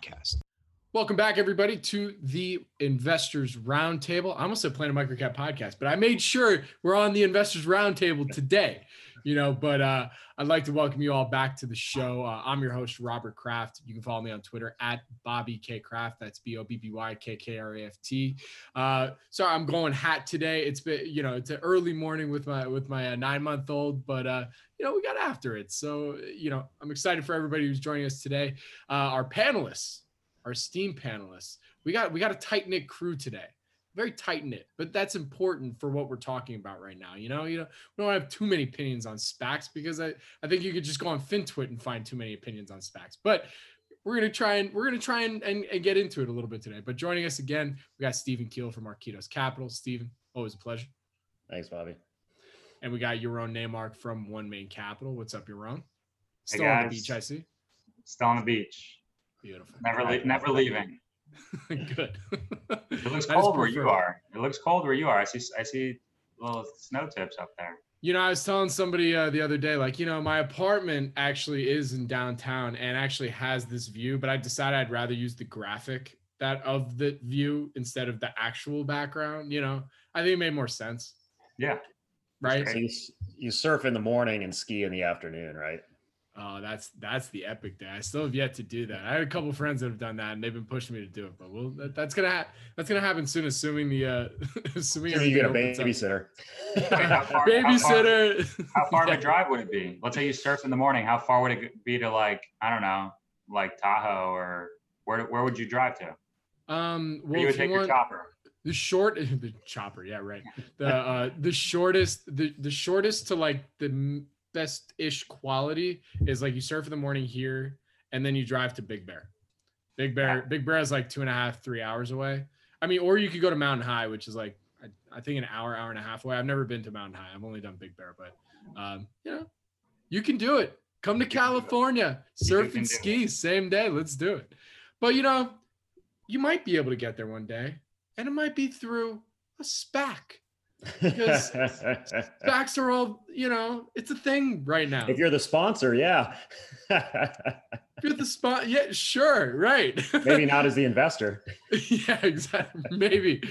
podcast. Welcome back, everybody, to the Investors Roundtable. I almost said Planet Microcap podcast, but I made sure we're on the Investors Roundtable today. You know, but uh, I'd like to welcome you all back to the show. Uh, I'm your host, Robert Kraft. You can follow me on Twitter at Bobby K Kraft. That's B O B B Y K K R A F T. Uh, sorry, I'm going hat today. It's been, you know, it's an early morning with my with my uh, nine month old, but uh, you know, we got after it. So, you know, I'm excited for everybody who's joining us today. Uh, our panelists, our steam panelists, we got we got a tight knit crew today. Very tight knit, but that's important for what we're talking about right now. You know, you know, we don't have too many opinions on SPACs because I, I think you could just go on FinTwit and find too many opinions on SPACs. But we're gonna try and we're gonna try and, and, and get into it a little bit today. But joining us again, we got Steven Kiel from Arquitos Capital. Steven, always a pleasure. Thanks, Bobby. And we got Yaron Naymark from One Main Capital. What's up, Yaron? Still hey on the beach, I see. Still on the beach. Beautiful. Never, le- never leaving. Good. it looks cold where you are. It looks cold where you are. I see. I see little snow tips up there. You know, I was telling somebody uh, the other day, like, you know, my apartment actually is in downtown and actually has this view, but I decided I'd rather use the graphic that of the view instead of the actual background. You know, I think it made more sense. Yeah, right? So you, you surf in the morning and ski in the afternoon, right? Oh, that's that's the epic day. I still have yet to do that. I had a couple friends that have done that, and they've been pushing me to do it. But well, that, that's gonna ha- that's gonna happen soon, assuming the uh, assuming you get a babysitter. Wait, how far, babysitter. How far, how far yeah. of a drive would it be? Let's say you surf in the morning. How far would it be to like I don't know, like Tahoe or where? Where would you drive to? Um, well, or you would take you want, your chopper the short the chopper yeah right the uh the shortest the the shortest to like the best ish quality is like you surf in the morning here and then you drive to big bear. Big bear yeah. big bear is like two and a half three hours away. I mean or you could go to mountain high which is like I, I think an hour hour and a half away. I've never been to mountain high. I've only done big bear but um you know you can do it. Come to california. Surf and ski same day. Let's do it. But you know you might be able to get there one day and it might be through a SPAC because SPACs are all, you know, it's a thing right now. If you're the sponsor, yeah. if you're the spot, yeah, sure, right. Maybe not as the investor. yeah, exactly. Maybe.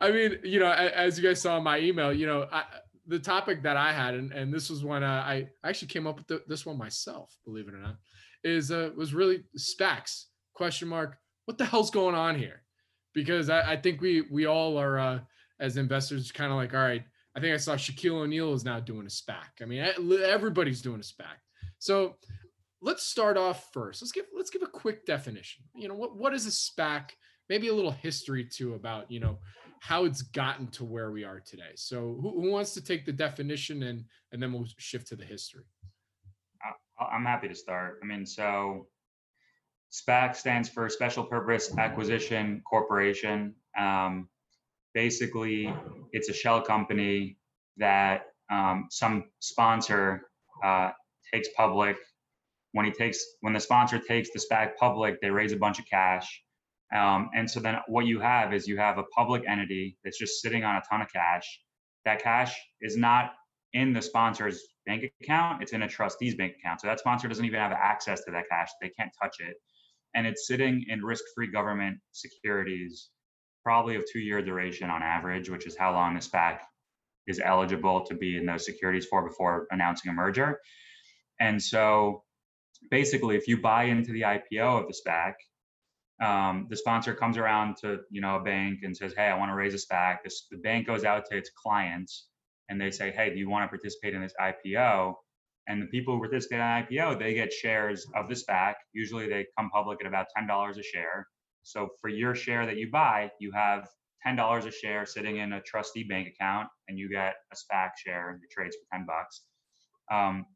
I mean, you know, as you guys saw in my email, you know, I, the topic that I had, and, and this was when uh, I actually came up with the, this one myself, believe it or not, is uh, was really SPACs question mark. What the hell's going on here? because I, I think we we all are uh, as investors kind of like, all right. I think I saw Shaquille O'Neal is now doing a SPAC. I mean, everybody's doing a SPAC. So let's start off first. Let's give let's give a quick definition. You know, what what is a SPAC? Maybe a little history too about you know how it's gotten to where we are today. So who, who wants to take the definition and and then we'll shift to the history. I'm happy to start. I mean, so SPAC stands for Special Purpose Acquisition Corporation. Um, basically, it's a shell company that um, some sponsor uh, takes public. When he takes, when the sponsor takes the SPAC public, they raise a bunch of cash. Um, and so then what you have is you have a public entity that's just sitting on a ton of cash. That cash is not in the sponsor's bank account, it's in a trustee's bank account. So that sponsor doesn't even have access to that cash. They can't touch it and it's sitting in risk-free government securities, probably of two-year duration on average, which is how long the SPAC is eligible to be in those securities for before announcing a merger. And so basically, if you buy into the IPO of the SPAC, um, the sponsor comes around to you know a bank and says, "Hey, I want to raise a SPAC." This, the bank goes out to its clients and they say, "Hey, do you want to participate in this IPO?" And the people who participate in IPO, they get shares of the SPAC. Usually they come public at about $10 a share. So for your share that you buy, you have $10 a share sitting in a trustee bank account and you get a SPAC share that trades for 10 bucks. Um,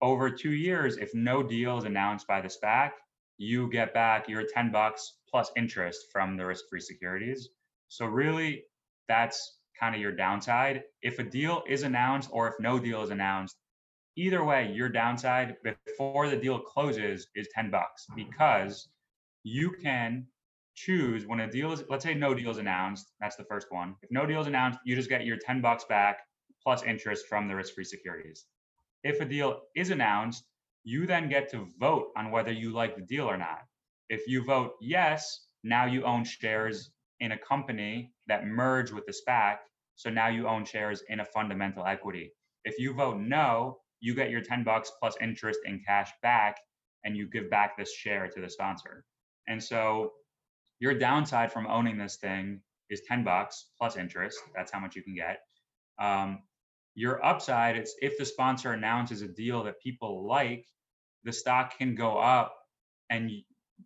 over two years, if no deal is announced by the SPAC, you get back your 10 bucks plus interest from the risk-free securities. So really that's kind of your downside. If a deal is announced or if no deal is announced, either way, your downside before the deal closes is 10 bucks because you can choose when a deal is, let's say no deal is announced. That's the first one. If no deal is announced, you just get your 10 bucks back plus interest from the risk free securities. If a deal is announced, you then get to vote on whether you like the deal or not. If you vote yes, now you own shares in a company that merged with the SPAC. So now you own shares in a fundamental equity. If you vote no, you get your 10 bucks plus interest in cash back and you give back this share to the sponsor. And so your downside from owning this thing is 10 bucks plus interest. That's how much you can get. Um, your upside is if the sponsor announces a deal that people like, the stock can go up and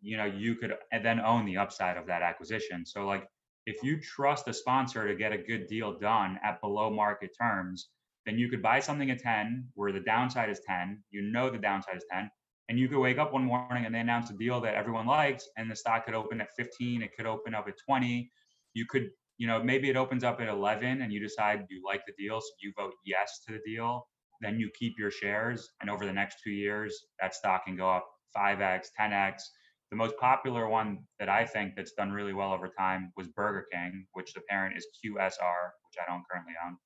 you know you could then own the upside of that acquisition. So like if you trust the sponsor to get a good deal done at below market terms, then you could buy something at 10 where the downside is 10, you know the downside is 10, and you could wake up one morning and they announce a deal that everyone likes and the stock could open at 15, it could open up at 20. You could you know, maybe it opens up at 11 and you decide you like the deal, so you vote yes to the deal. Then you keep your shares, and over the next two years, that stock can go up 5x, 10x. The most popular one that I think that's done really well over time was Burger King, which the parent is QSR, which I don't currently own.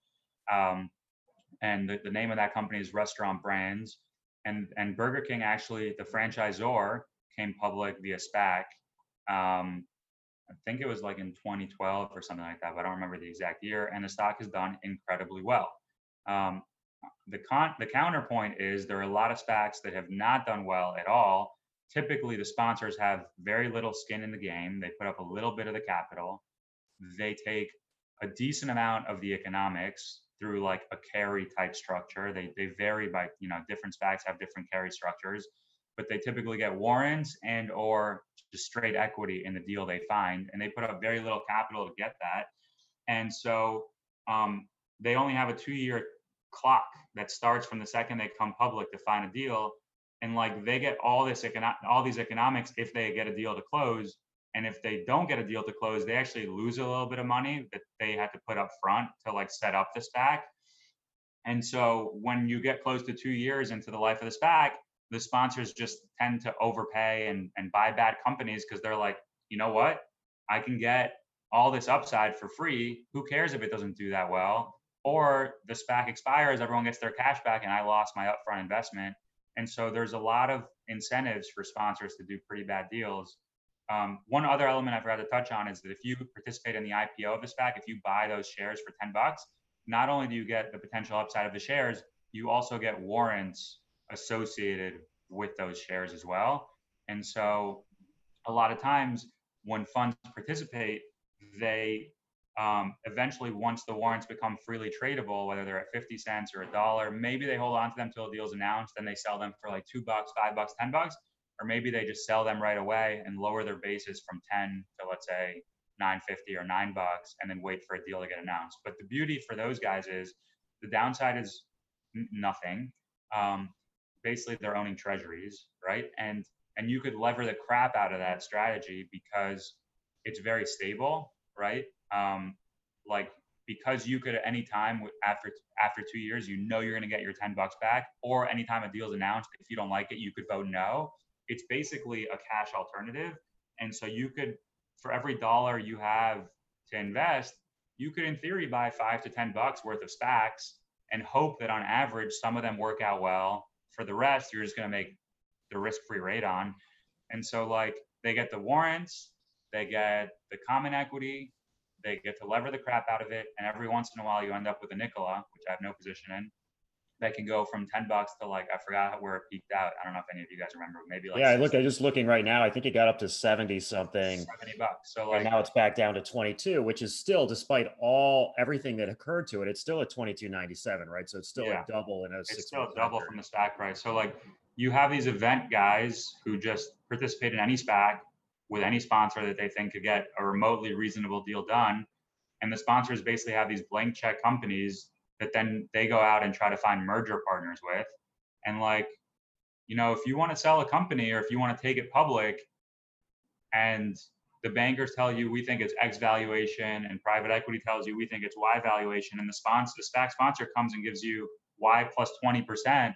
Um, and the, the name of that company is Restaurant Brands. And and Burger King actually, the franchisor came public via SPAC. Um, I think it was like in 2012 or something like that, but I don't remember the exact year. And the stock has done incredibly well. Um, the con the counterpoint is there are a lot of SPACs that have not done well at all. Typically, the sponsors have very little skin in the game. They put up a little bit of the capital. They take a decent amount of the economics through like a carry type structure. They they vary by you know different SPACs have different carry structures but they typically get warrants and or just straight equity in the deal they find and they put up very little capital to get that and so um, they only have a two year clock that starts from the second they come public to find a deal and like they get all this econo- all these economics if they get a deal to close and if they don't get a deal to close they actually lose a little bit of money that they had to put up front to like set up the SPAC and so when you get close to two years into the life of the SPAC the sponsors just tend to overpay and, and buy bad companies because they're like, you know what? I can get all this upside for free. Who cares if it doesn't do that well? Or the SPAC expires, everyone gets their cash back, and I lost my upfront investment. And so there's a lot of incentives for sponsors to do pretty bad deals. Um, one other element I forgot to touch on is that if you participate in the IPO of the SPAC, if you buy those shares for 10 bucks, not only do you get the potential upside of the shares, you also get warrants associated with those shares as well. And so a lot of times when funds participate, they um, eventually, once the warrants become freely tradable, whether they're at 50 cents or a dollar, maybe they hold on to them till the deal's announced, then they sell them for like two bucks, five bucks, 10 bucks, or maybe they just sell them right away and lower their basis from 10 to let's say 950 or nine bucks and then wait for a deal to get announced. But the beauty for those guys is the downside is n- nothing. Um, basically they're owning treasuries, right? And and you could lever the crap out of that strategy because it's very stable, right? Um, like because you could at any time after after two years, you know you're going to get your ten bucks back, or anytime a deal is announced, if you don't like it, you could vote no. It's basically a cash alternative, and so you could for every dollar you have to invest, you could in theory buy five to ten bucks worth of SPACs and hope that on average some of them work out well. For the rest, you're just going to make the risk-free rate on. And so like they get the warrants, they get the common equity, they get to lever the crap out of it, and every once in a while you end up with a Nikola, which I have no position in, that can go from 10 bucks to like I forgot where it peaked out. I don't know if any of you guys remember, maybe like Yeah, I look, I'm just looking right now. I think it got up to 70 something. 70 bucks. So And now it's back down to 22, which is still despite all everything that occurred to it, it's still at 22.97, right? So it's still Yeah. a double in a it's still double from the SPAC price. So like you have these event guys who just participate in any SPAC with any sponsor that they think could get a remotely reasonable deal done. And the sponsors basically have these blank check companies that then they go out and try to find merger partners with. And like, you know, if you want to sell a company or if you want to take it public and the bankers tell you we think it's X valuation and private equity tells you we think it's Y valuation and the sponsor the SPAC sponsor comes and gives you Y plus 20%,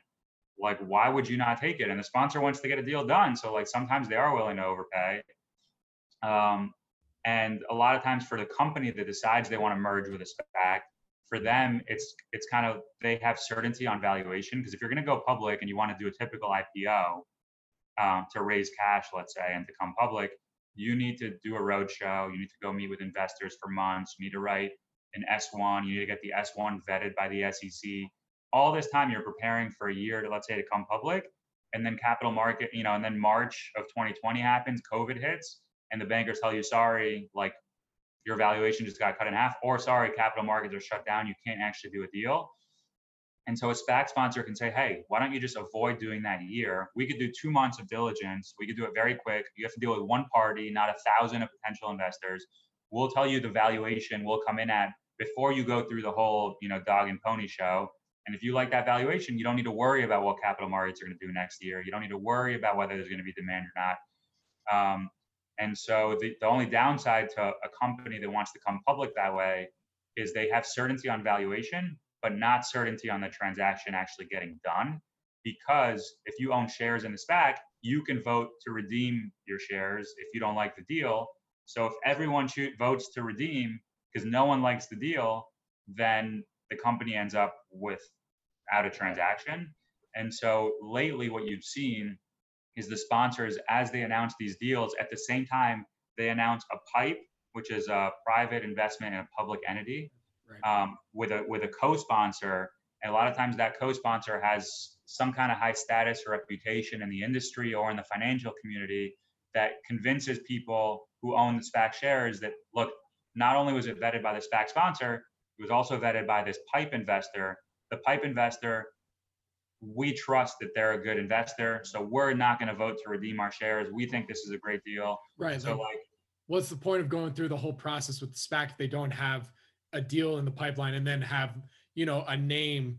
like why would you not take it? And the sponsor wants to get a deal done. So like sometimes they are willing to overpay. Um, and a lot of times for the company that decides they want to merge with a SPAC, for them it's it's kind of they have certainty on valuation because if you're going to go public and you want to do a typical IPO um, to raise cash, let's say, and to come public, you need to do a roadshow. You need to go meet with investors for months. You need to write an S1. You need to get the S1 vetted by the SEC. All this time you're preparing for a year to let's say to come public, and then capital market, you know, and then March of 2020 happens, COVID hits, and the bankers tell you, sorry, like your valuation just got cut in half, or sorry, capital markets are shut down. You can't actually do a deal. And so a SPAC sponsor can say, hey, why don't you just avoid doing that year? We could do two months of diligence. We could do it very quick. You have to deal with one party, not a thousand of potential investors. We'll tell you the valuation we'll come in at before you go through the whole, you know, dog and pony show. And if you like that valuation, you don't need to worry about what capital markets are going to do next year. You don't need to worry about whether there's going to be demand or not. Um, and so the, the only downside to a company that wants to come public that way is they have certainty on valuation, but not certainty on the transaction actually getting done. Because if you own shares in the SPAC, you can vote to redeem your shares if you don't like the deal. So if everyone votes to redeem because no one likes the deal, then the company ends up without a transaction. And so lately, what you've seen is the sponsors, as they announce these deals, at the same time, they announce a PIPE, which is a private investment in a public entity, right. um, with a with a co-sponsor. And a lot of times, that co-sponsor has some kind of high status or reputation in the industry or in the financial community that convinces people who own the SPAC shares that look, not only was it vetted by the SPAC sponsor, it was also vetted by this PIPE investor. The PIPE investor we trust that they're a good investor. So we're not going to vote to redeem our shares. We think this is a great deal. Right. So like, what's the point of going through the whole process with the SPAC if they don't have a deal in the pipeline and then have, you know, a name,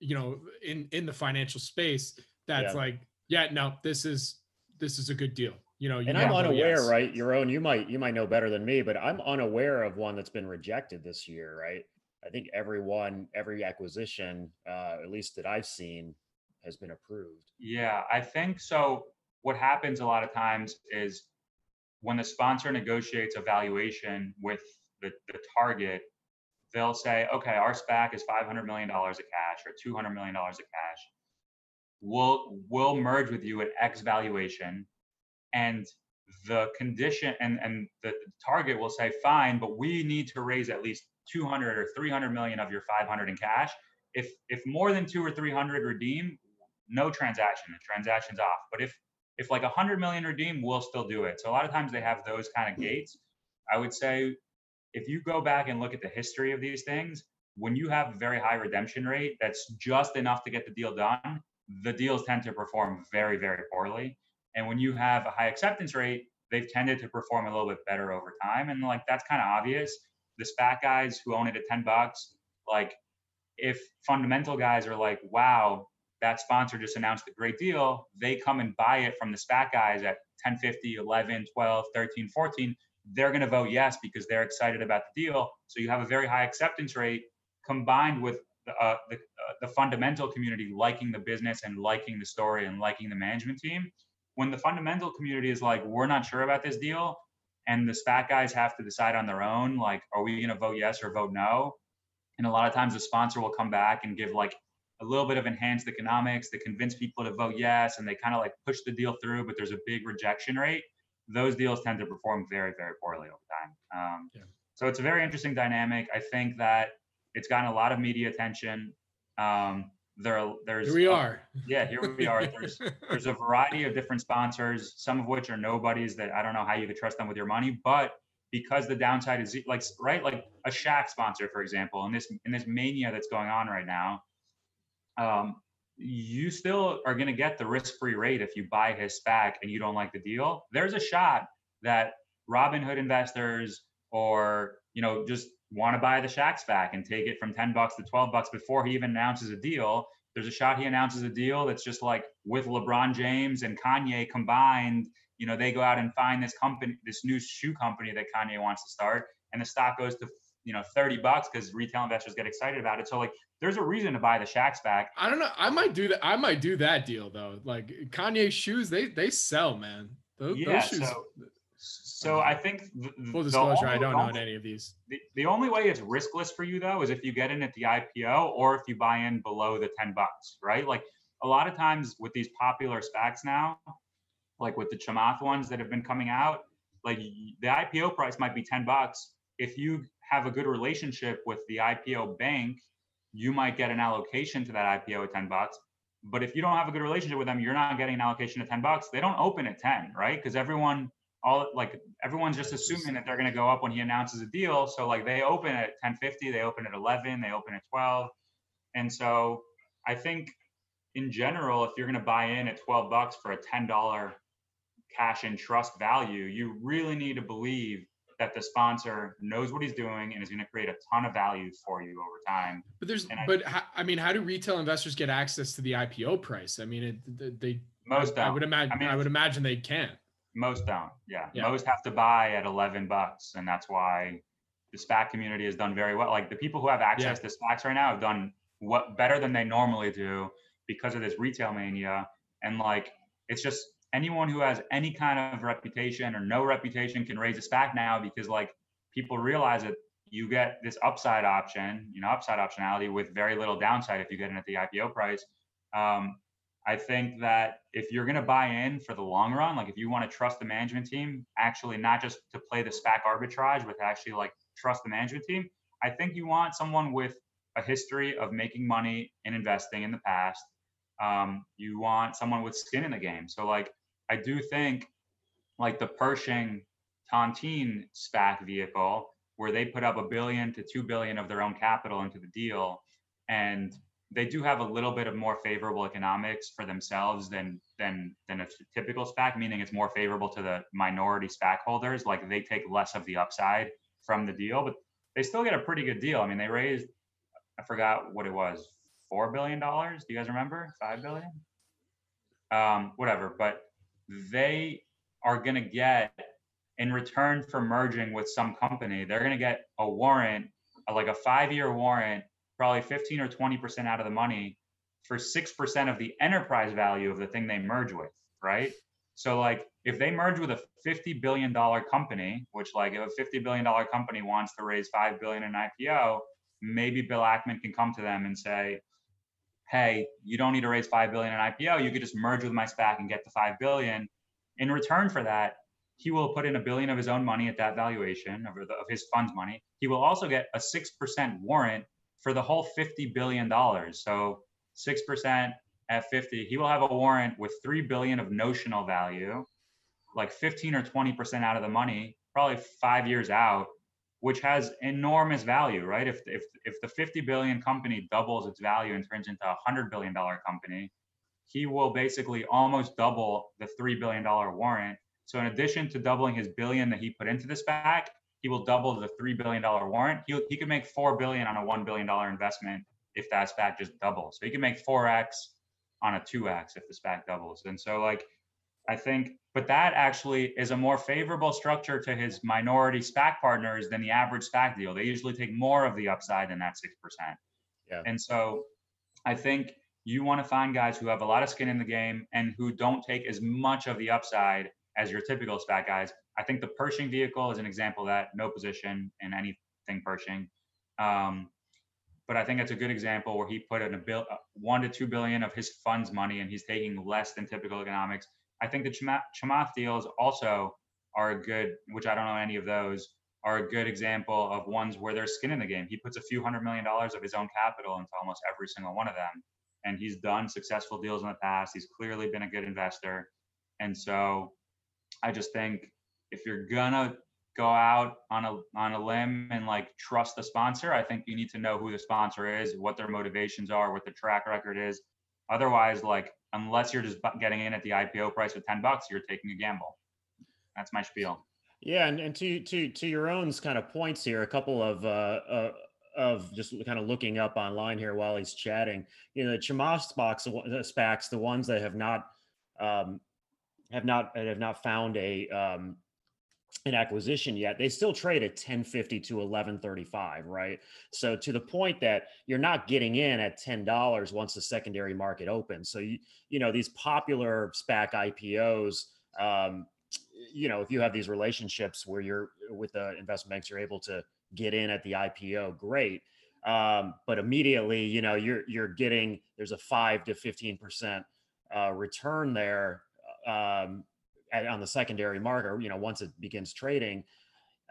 you know, in in the financial space that's yeah. like, yeah, no, this is this is a good deal. You know, you and I'm unaware, yes. right? Yaron, you might you might know better than me, but I'm unaware of one that's been rejected this year, right? I think everyone, every acquisition, uh, at least that I've seen, has been approved. Yeah, I think so. What happens a lot of times is when the sponsor negotiates a valuation with the, the target, they'll say, okay, our SPAC is $500 million of cash or $200 million of cash. We'll, we'll merge with you at X valuation. And the condition and, and the target will say, fine, but we need to raise at least 200 or 300 million of your 500 in cash. If if more than two or 300 redeem, no transaction. The transaction's off. But if if like 100 million redeem, we'll still do it. So a lot of times they have those kind of gates. I would say if you go back and look at the history of these things, when you have a very high redemption rate that's just enough to get the deal done, the deals tend to perform very, very poorly. And when you have a high acceptance rate, they've tended to perform a little bit better over time. And like that's kind of obvious the SPAC guys who own it at 10 bucks, like if fundamental guys are like, wow, that sponsor just announced a great deal, they come and buy it from the SPAC guys at 10, 50, 11, 12, 13, 14, they're going to vote yes because they're excited about the deal. So you have a very high acceptance rate combined with the, uh, the, uh, the fundamental community liking the business and liking the story and liking the management team. When the fundamental community is like, we're not sure about this deal, and the SPAC guys have to decide on their own, like, are we going to vote yes or vote no? And a lot of times the sponsor will come back and give like a little bit of enhanced economics to convince people to vote yes, and they kind of like push the deal through, but there's a big rejection rate. Those deals tend to perform very, very poorly over time. Um, yeah. So it's a very interesting dynamic. I think that it's gotten a lot of media attention. Um, there there's here we are. yeah here we are. There's there's a variety of different sponsors some of which are nobodies that i don't know how you could trust them with your money but because the downside is like right like a Shaq sponsor for example in this in this mania that's going on right now um you still are going to get the risk-free rate if you buy his SPAC and you don't like the deal. There's a shot that Robinhood investors or you know just want to buy the Shaq SPAC and take it from 10 bucks to 12 bucks before he even announces a deal. there's a shot he announces a deal that's just like with LeBron James and Kanye combined. You know, they go out and find this company, this new shoe company that Kanye wants to start, and the stock goes to you know 30 bucks because retail investors get excited about it. So like, there's a reason to buy the Shaq SPAC. I don't know. I might do that. I might do that deal though. Like Kanye shoes, they they sell, man. Those, yeah. those shoes. So, so I think the, Full disclosure, only, I don't know only, any of these. The, the only way it's riskless for you though is if you get in at the IPO or if you buy in below the 10 bucks, right? Like a lot of times with these popular SPACs now, like with the Chamath ones that have been coming out, like the IPO price might be 10 bucks. If you have a good relationship with the IPO bank, you might get an allocation to that IPO at 10 bucks. But if you don't have a good relationship with them, you're not getting an allocation of 10 bucks. They don't open at 10, right? Because everyone all like everyone's just assuming that they're going to go up when he announces a deal. So like they open at 1050, they open at 11, they open at 12. And so I think in general, if you're going to buy in at 12 bucks for a $10 cash and trust value, you really need to believe that the sponsor knows what he's doing and is going to create a ton of value for you over time. But there's, And I- but how, I mean, how do retail investors get access to the IPO price? I mean, it, they, Most I, I would imagine, I mean, I would imagine they can't. Most don't. Yeah. Yeah. Most have to buy at 11 bucks. And that's why the SPAC community has done very well. Like the people who have access to SPACs right now have done what better than they normally do because of this retail mania. And like, it's just anyone who has any kind of reputation or no reputation can raise a SPAC now because like people realize that you get this upside option, you know, upside optionality with very little downside if you get in at the IPO price. Um, I think that if you're going to buy in for the long run, like if you want to trust the management team, actually not just to play the SPAC arbitrage, but actually like trust the management team, I think you want someone with a history of making money and investing in the past. Um, you want someone with skin in the game. So like I do think like the Pershing Tontine SPAC vehicle, where they put up a billion to two billion of their own capital into the deal, and they do have a little bit of more favorable economics for themselves than than than a typical SPAC, meaning it's more favorable to the minority SPAC holders. Like they take less of the upside from the deal, but they still get a pretty good deal. I mean, they raised I forgot what it was, four billion dollars. Do you guys remember? Five billion? Um, whatever. But they are gonna get in return for merging with some company, they're gonna get a warrant, like a five-year warrant probably 15 or 20% out of the money for 6% of the enterprise value of the thing they merge with, right? So like if they merge with a 50 billion dollar company, which like if a 50 billion dollar company wants to raise 5 billion in IPO, maybe Bill Ackman can come to them and say, "Hey, you don't need to raise 5 billion in IPO, you could just merge with my SPAC and get the 5 billion." In return for that, he will put in a billion of his own money at that valuation of, the, of his fund's money. He will also get a 6% warrant for the whole $50 billion. So 6% at 50, he will have a warrant with 3 billion of notional value, like 15 or 20% out of the money, probably five years out, which has enormous value, right? If, if, if the 50 billion company doubles its value and turns into a hundred billion dollar company, he will basically almost double the $3 billion warrant. So in addition to doubling his billion that he put into this SPAC, he will double the three billion dollar warrant. He he could make four billion on a one billion dollar investment if that SPAC just doubles. So he can make four x on a two x if the SPAC doubles. And so like I think, but that actually is a more favorable structure to his minority SPAC partners than the average SPAC deal. They usually take more of the upside than that six percent. Yeah. And so I think you want to find guys who have a lot of skin in the game and who don't take as much of the upside as your typical SPAC guys. I think the Pershing vehicle is an example that, no position in anything Pershing. Um, but I think it's a good example where he put in a bill, uh, one to two billion of his funds money, and he's taking less than typical economics. I think the Chamath deals also are a good, which I don't know any of those, are a good example of ones where there's skin in the game. He puts a few hundred million dollars of his own capital into almost every single one of them, and he's done successful deals in the past. He's clearly been a good investor, and so I just think if you're gonna go out on a on a limb and like trust the sponsor, I think you need to know who the sponsor is, what their motivations are, what their track record is. Otherwise, like unless you're just getting in at the IPO price of 10 bucks, you're taking a gamble. That's my spiel. Yeah, and, and to to to Yaron kind of points here, a couple of uh, uh, of just kind of looking up online here while he's chatting, you know, the Chamath SPACs, the SPACs, the ones that have not um, have not have not found a um, an acquisition yet, they still trade at 1050 to 1135, right? So to the point that you're not getting in at $10 once the secondary market opens. So you you know these popular SPAC IPOs, um, you know if you have these relationships where you're with the investment banks, you're able to get in at the IPO, great. Um, but immediately, you know, you're you're getting there's a five to 15 percent uh, return there um, at, on the secondary market, you know, once it begins trading,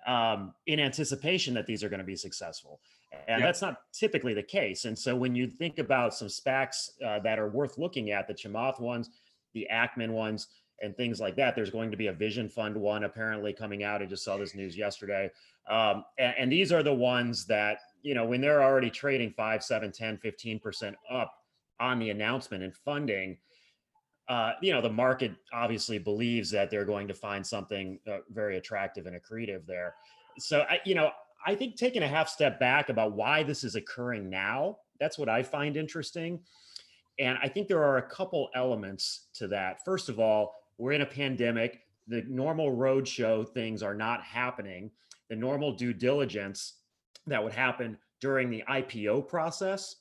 um, in anticipation that these are going to be successful. And yep. that's not typically the case. And so when you think about some SPACs uh, that are worth looking at, the Chamath ones, the Ackman ones, and things like that, there's going to be a Vision Fund one apparently coming out. I just saw this news yesterday. Um, and, and these are the ones that, you know, when they're already trading 5, 7, 10, 15% up on the announcement and funding, uh, you know, the market obviously believes that they're going to find something uh, very attractive and accretive there. So, I, you know, I think taking a half step back about why this is occurring now, that's what I find interesting. And I think there are a couple elements to that. First of all, we're in a pandemic. The normal roadshow things are not happening. The normal due diligence that would happen during the IPO process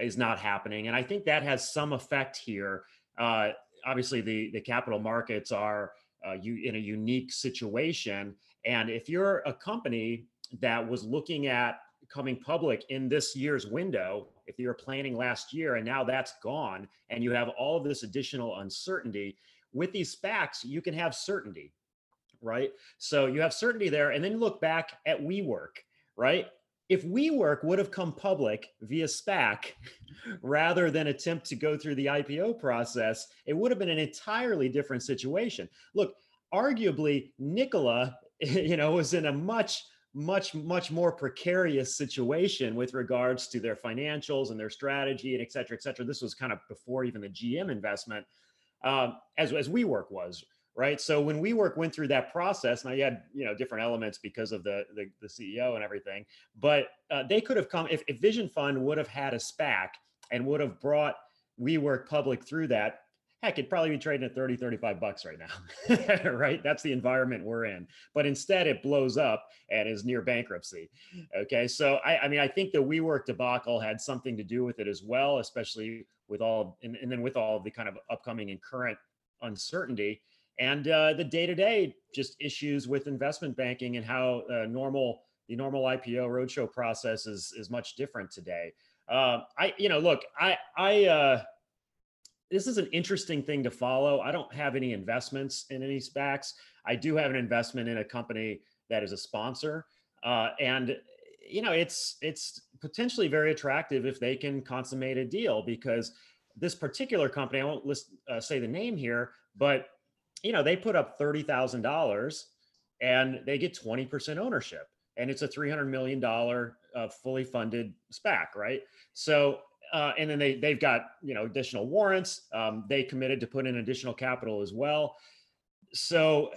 is not happening. And I think that has some effect here. Uh, obviously the the capital markets are uh, you in a unique situation. And if you're a company that was looking at coming public in this year's window if you were planning last year and now that's gone and you have all of this additional uncertainty with these SPACs you can have certainty right? So you have certainty there and then you look back at WeWork right if WeWork would have come public via SPAC rather than attempt to go through the IPO process, it would have been an entirely different situation. Look, arguably, Nikola, you know, was in a much, much, much more precarious situation with regards to their financials and their strategy and et cetera, et cetera. This was kind of before even the GM investment, um, as, as WeWork was right? So when WeWork went through that process, now you had you know different elements because of the the, the CEO and everything, but uh, they could have come if, if Vision Fund would have had a SPAC and would have brought WeWork public through that. Heck, it'd probably be trading at 30, 35 bucks right now, right? That's the environment we're in. But instead, it blows up and is near bankruptcy. Okay. So, I, I mean, I think the WeWork debacle had something to do with it as well, especially with all, and, and then with all the kind of upcoming and current uncertainty and uh, the day-to-day just issues with investment banking and how uh, normal the normal IPO roadshow process is is much different today. Uh, I you know look I I uh, this is an interesting thing to follow. I don't have any investments in any SPACs. I do have an investment in a company that is a sponsor, uh, and you know it's it's potentially very attractive if they can consummate a deal because this particular company I won't list uh, say the name here, but you know, they put up $30,000 and they get 20% ownership. And it's a $300 million uh, fully funded SPAC, right? So, uh, and then they, they've got, you know, additional warrants. Um, they committed to put in additional capital as well. So,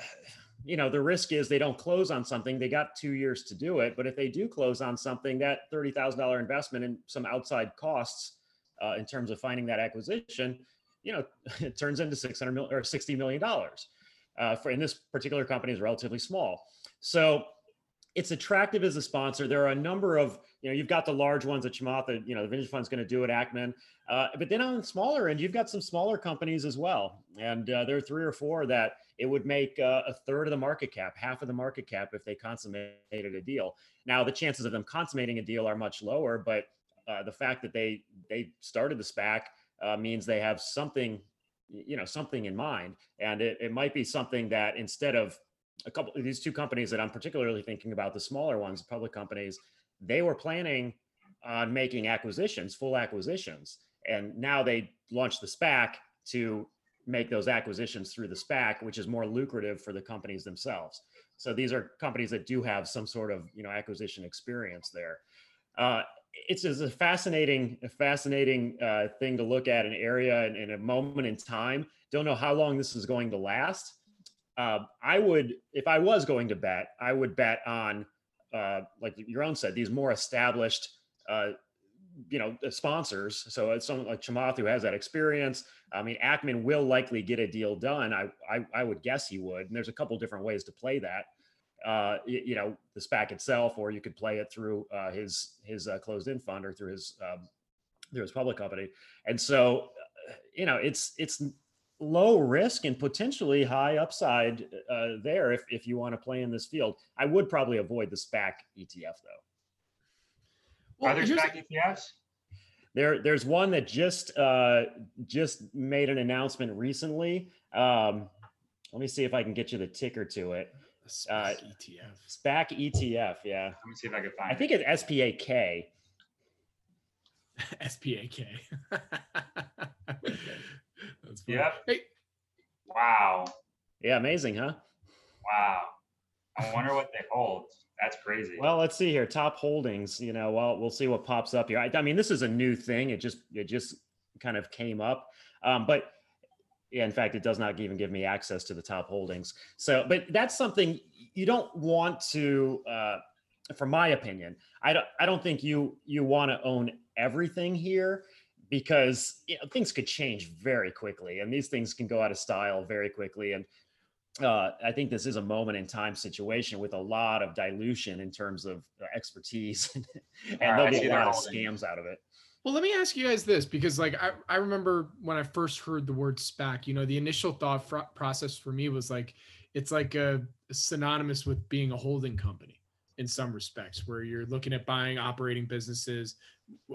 you know, the risk is they don't close on something. They got two years to do it. But if they do close on something, that $30,000 investment and some outside costs uh, in terms of finding that acquisition you know, it turns into 600 million or 60 million dollars. Uh, for in this particular company is relatively small. So it's attractive as a sponsor. There are a number of, you know, you've got the large ones at Chamath, you know, the Vision Fund's going to do it, Ackman. Uh, but then on the smaller end, you've got some smaller companies as well. And uh, there are three or four that it would make uh, a third of the market cap, half of the market cap if they consummated a deal. Now, the chances of them consummating a deal are much lower, but uh, the fact that they they started the SPAC uh, means they have something, you know, something in mind. And it, it might be something that instead of a couple of these two companies that I'm particularly thinking about, the smaller ones, public companies, they were planning on making acquisitions, full acquisitions. And now they launched the SPAC to make those acquisitions through the SPAC, which is more lucrative for the companies themselves. So these are companies that do have some sort of you know acquisition experience there. Uh, it's, it's a fascinating, a fascinating uh, thing to look at an area and in a moment in time. Don't know how long this is going to last. Uh, I would, if I was going to bet, I would bet on, uh, like Yaron said, these more established uh, you know, sponsors. So it's someone like Chamath who has that experience. I mean, Ackman will likely get a deal done. I, I, I would guess he would. And there's a couple different ways to play that. Uh, you, you, know, the SPAC itself, or you could play it through uh, his his uh, closed-end fund or through his um, through his public company. And so, uh, you know, it's it's low risk and potentially high upside uh, there if if you want to play in this field. I would probably avoid the SPAC ETF though. Well, Are there SPAC ETFs? There, there's one that just uh, just made an announcement recently. Um, let me see if I can get you the ticker to it. SPAC uh, ETF. SPAC ETF, yeah. Let me see if I can find. I think it's SPAK. SPAK. That's funny. Yep. Hey. Wow. Yeah, amazing, huh? Wow. I wonder what they hold. That's crazy. Well, let's see here. Top holdings. You know, well, we'll see what pops up here. I, I mean, this is a new thing. It just it just kind of came up, um, but yeah, in fact, it does not even give me access to the top holdings. So, but that's something you don't want to. Uh, from my opinion, I don't. I don't think you you want to own everything here because you know, things could change very quickly, and these things can go out of style very quickly. And uh, I think this is a moment in time situation with a lot of dilution in terms of uh, expertise, and there'll be a lot of scams out of it. Well, let me ask you guys this because, like, I, I remember when I first heard the word SPAC, you know, the initial thought fr- process for me was like, it's like a, a synonymous with being a holding company in some respects, where you're looking at buying operating businesses.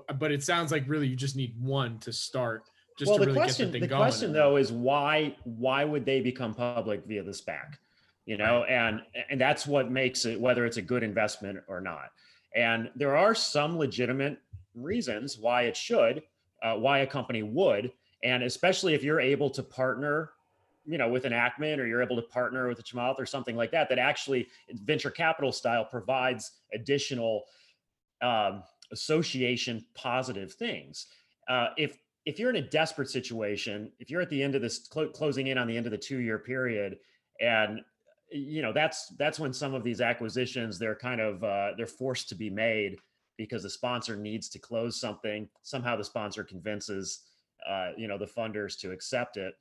Uh, but it sounds like really you just need one to start just well, the really question, the, the question though is why why would they become public via the SPAC? You know, right. and and that's what makes it whether it's a good investment or not. And there are some legitimate reasons why it should, uh, why a company would, and especially if you're able to partner you know, with an Ackman or you're able to partner with a Chamath or something like that, that actually venture capital style provides additional um, association positive things. Uh, if if you're in a desperate situation, if you're at the end of this cl- closing in on the end of the two year period, and you know that's that's when some of these acquisitions they're kind of uh, they're forced to be made because the sponsor needs to close something. Somehow the sponsor convinces uh, you know the funders to accept it,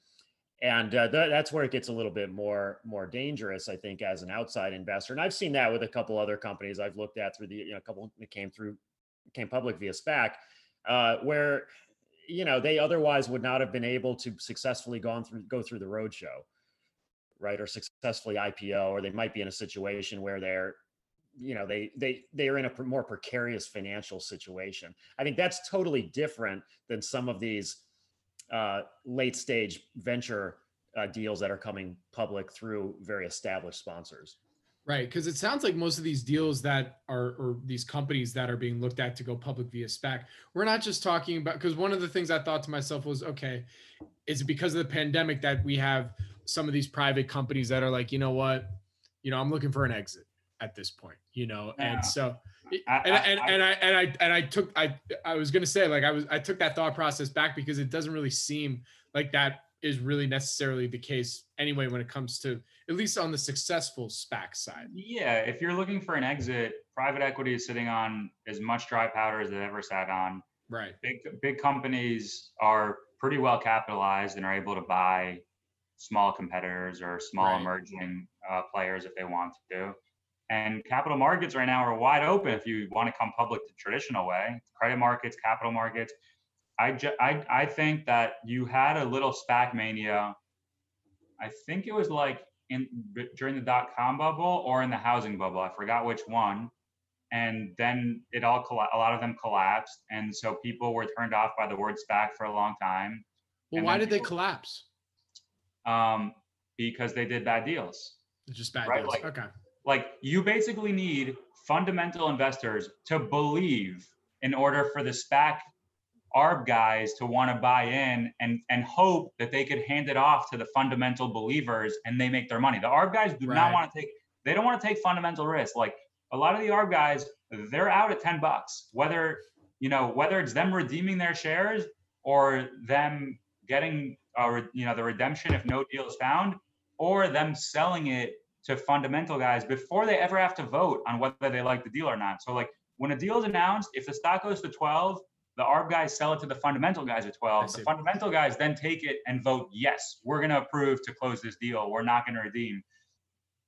and uh, th- that's where it gets a little bit more more dangerous, I think, as an outside investor. And I've seen that with a couple other companies I've looked at through the you know a couple that came through came public via SPAC, uh, where you know they otherwise would not have been able to successfully gone through go through the roadshow right or successfully ipo or they might be in a situation where they're you know they they they are in a more precarious financial situation. I think that's totally different than some of these uh, late stage venture uh, deals that are coming public through very established sponsors. Right, because it sounds like most of these deals that are, or these companies that are being looked at to go public via SPAC, we're not just talking about. Because one of the things I thought to myself was, okay, is it because of the pandemic that we have some of these private companies that are like, you know what, you know, I'm looking for an exit at this point, you know, yeah. and so. I, and, I, and, I, and I and I and I took I I was gonna say like I was I took that thought process back because it doesn't really seem like that is really necessarily the case anyway when it comes to at least on the successful SPAC side. Yeah, if you're looking for an exit, private equity is sitting on as much dry powder as they've ever sat on. Right. Big big companies are pretty well capitalized and are able to buy small competitors or small right. emerging uh, players if they want to. And capital markets right now are wide open if you want to come public the traditional way. Credit markets, capital markets. I, ju- I, I think that you had a little SPAC mania. I think it was like in during the dot com bubble or in the housing bubble. I forgot which one. And then it all a lot of them collapsed, and so people were turned off by the word SPAC for a long time. Well, why did people, they collapse? Um, because they did bad deals. just bad right? deals. Like, okay. Like you basically need fundamental investors to believe in order for the SPAC ARB guys to want to buy in and and hope that they could hand it off to the fundamental believers and they make their money. The ARB guys do right. not want to take they don't want to take fundamental risk. Like a lot of the ARB guys, they're out at 10 bucks. Whether you know whether it's them redeeming their shares or them getting uh, you know the redemption if no deal is found or them selling it to fundamental guys before they ever have to vote on whether they like the deal or not. So like when a deal is announced, if the stock goes to 12, the ARB guys sell it to the fundamental guys at 12. The fundamental guys then take it and vote, yes, we're going to approve to close this deal. We're not going to redeem.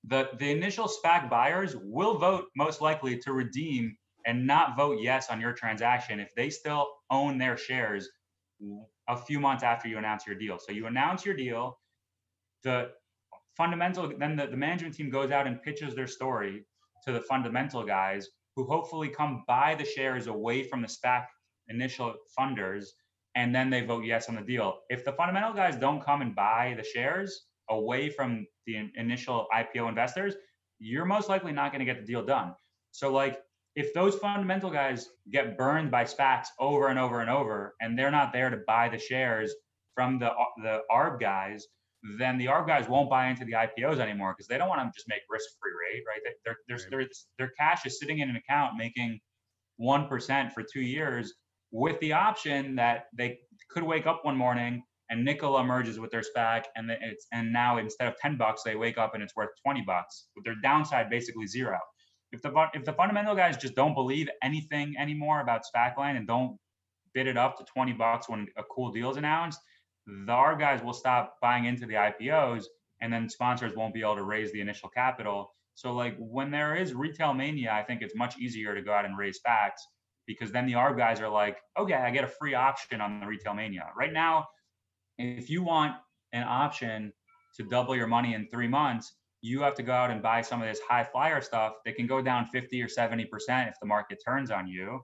The, the initial SPAC buyers will vote most likely to redeem and not vote yes on your transaction if they still own their shares a few months after you announce your deal. So you announce your deal, the fundamental, then the, the management team goes out and pitches their story to the fundamental guys who hopefully come buy the shares away from the SPAC initial funders, and then they vote yes on the deal. If the fundamental guys don't come and buy the shares away from the initial IPO investors, you're most likely not going to get the deal done. So, like, if those fundamental guys get burned by SPACs over and over and over, and they're not there to buy the shares from the the ARB guys, then the ARB guys won't buy into the IPOs anymore because they don't want to just make risk-free rate, right? Their their their their cash is sitting in an account making one percent for two years, with the option that they could wake up one morning and Nikola merges with their SPAC, and it's and now instead of ten bucks, they wake up and it's worth twenty bucks, with their downside basically zero. If the if the fundamental guys just don't believe anything anymore about SPAC land and don't bid it up to twenty bucks when a cool deal is announced, the ARB guys will stop buying into the IPOs, and then sponsors won't be able to raise the initial capital. So like when there is retail mania, I think it's much easier to go out and raise SPACs because then the ARB guys are like, okay, I get a free option on the retail mania. Right now, if you want an option to double your money in three months, you have to go out and buy some of this high flyer stuff that can go down 50 or 70% if the market turns on you.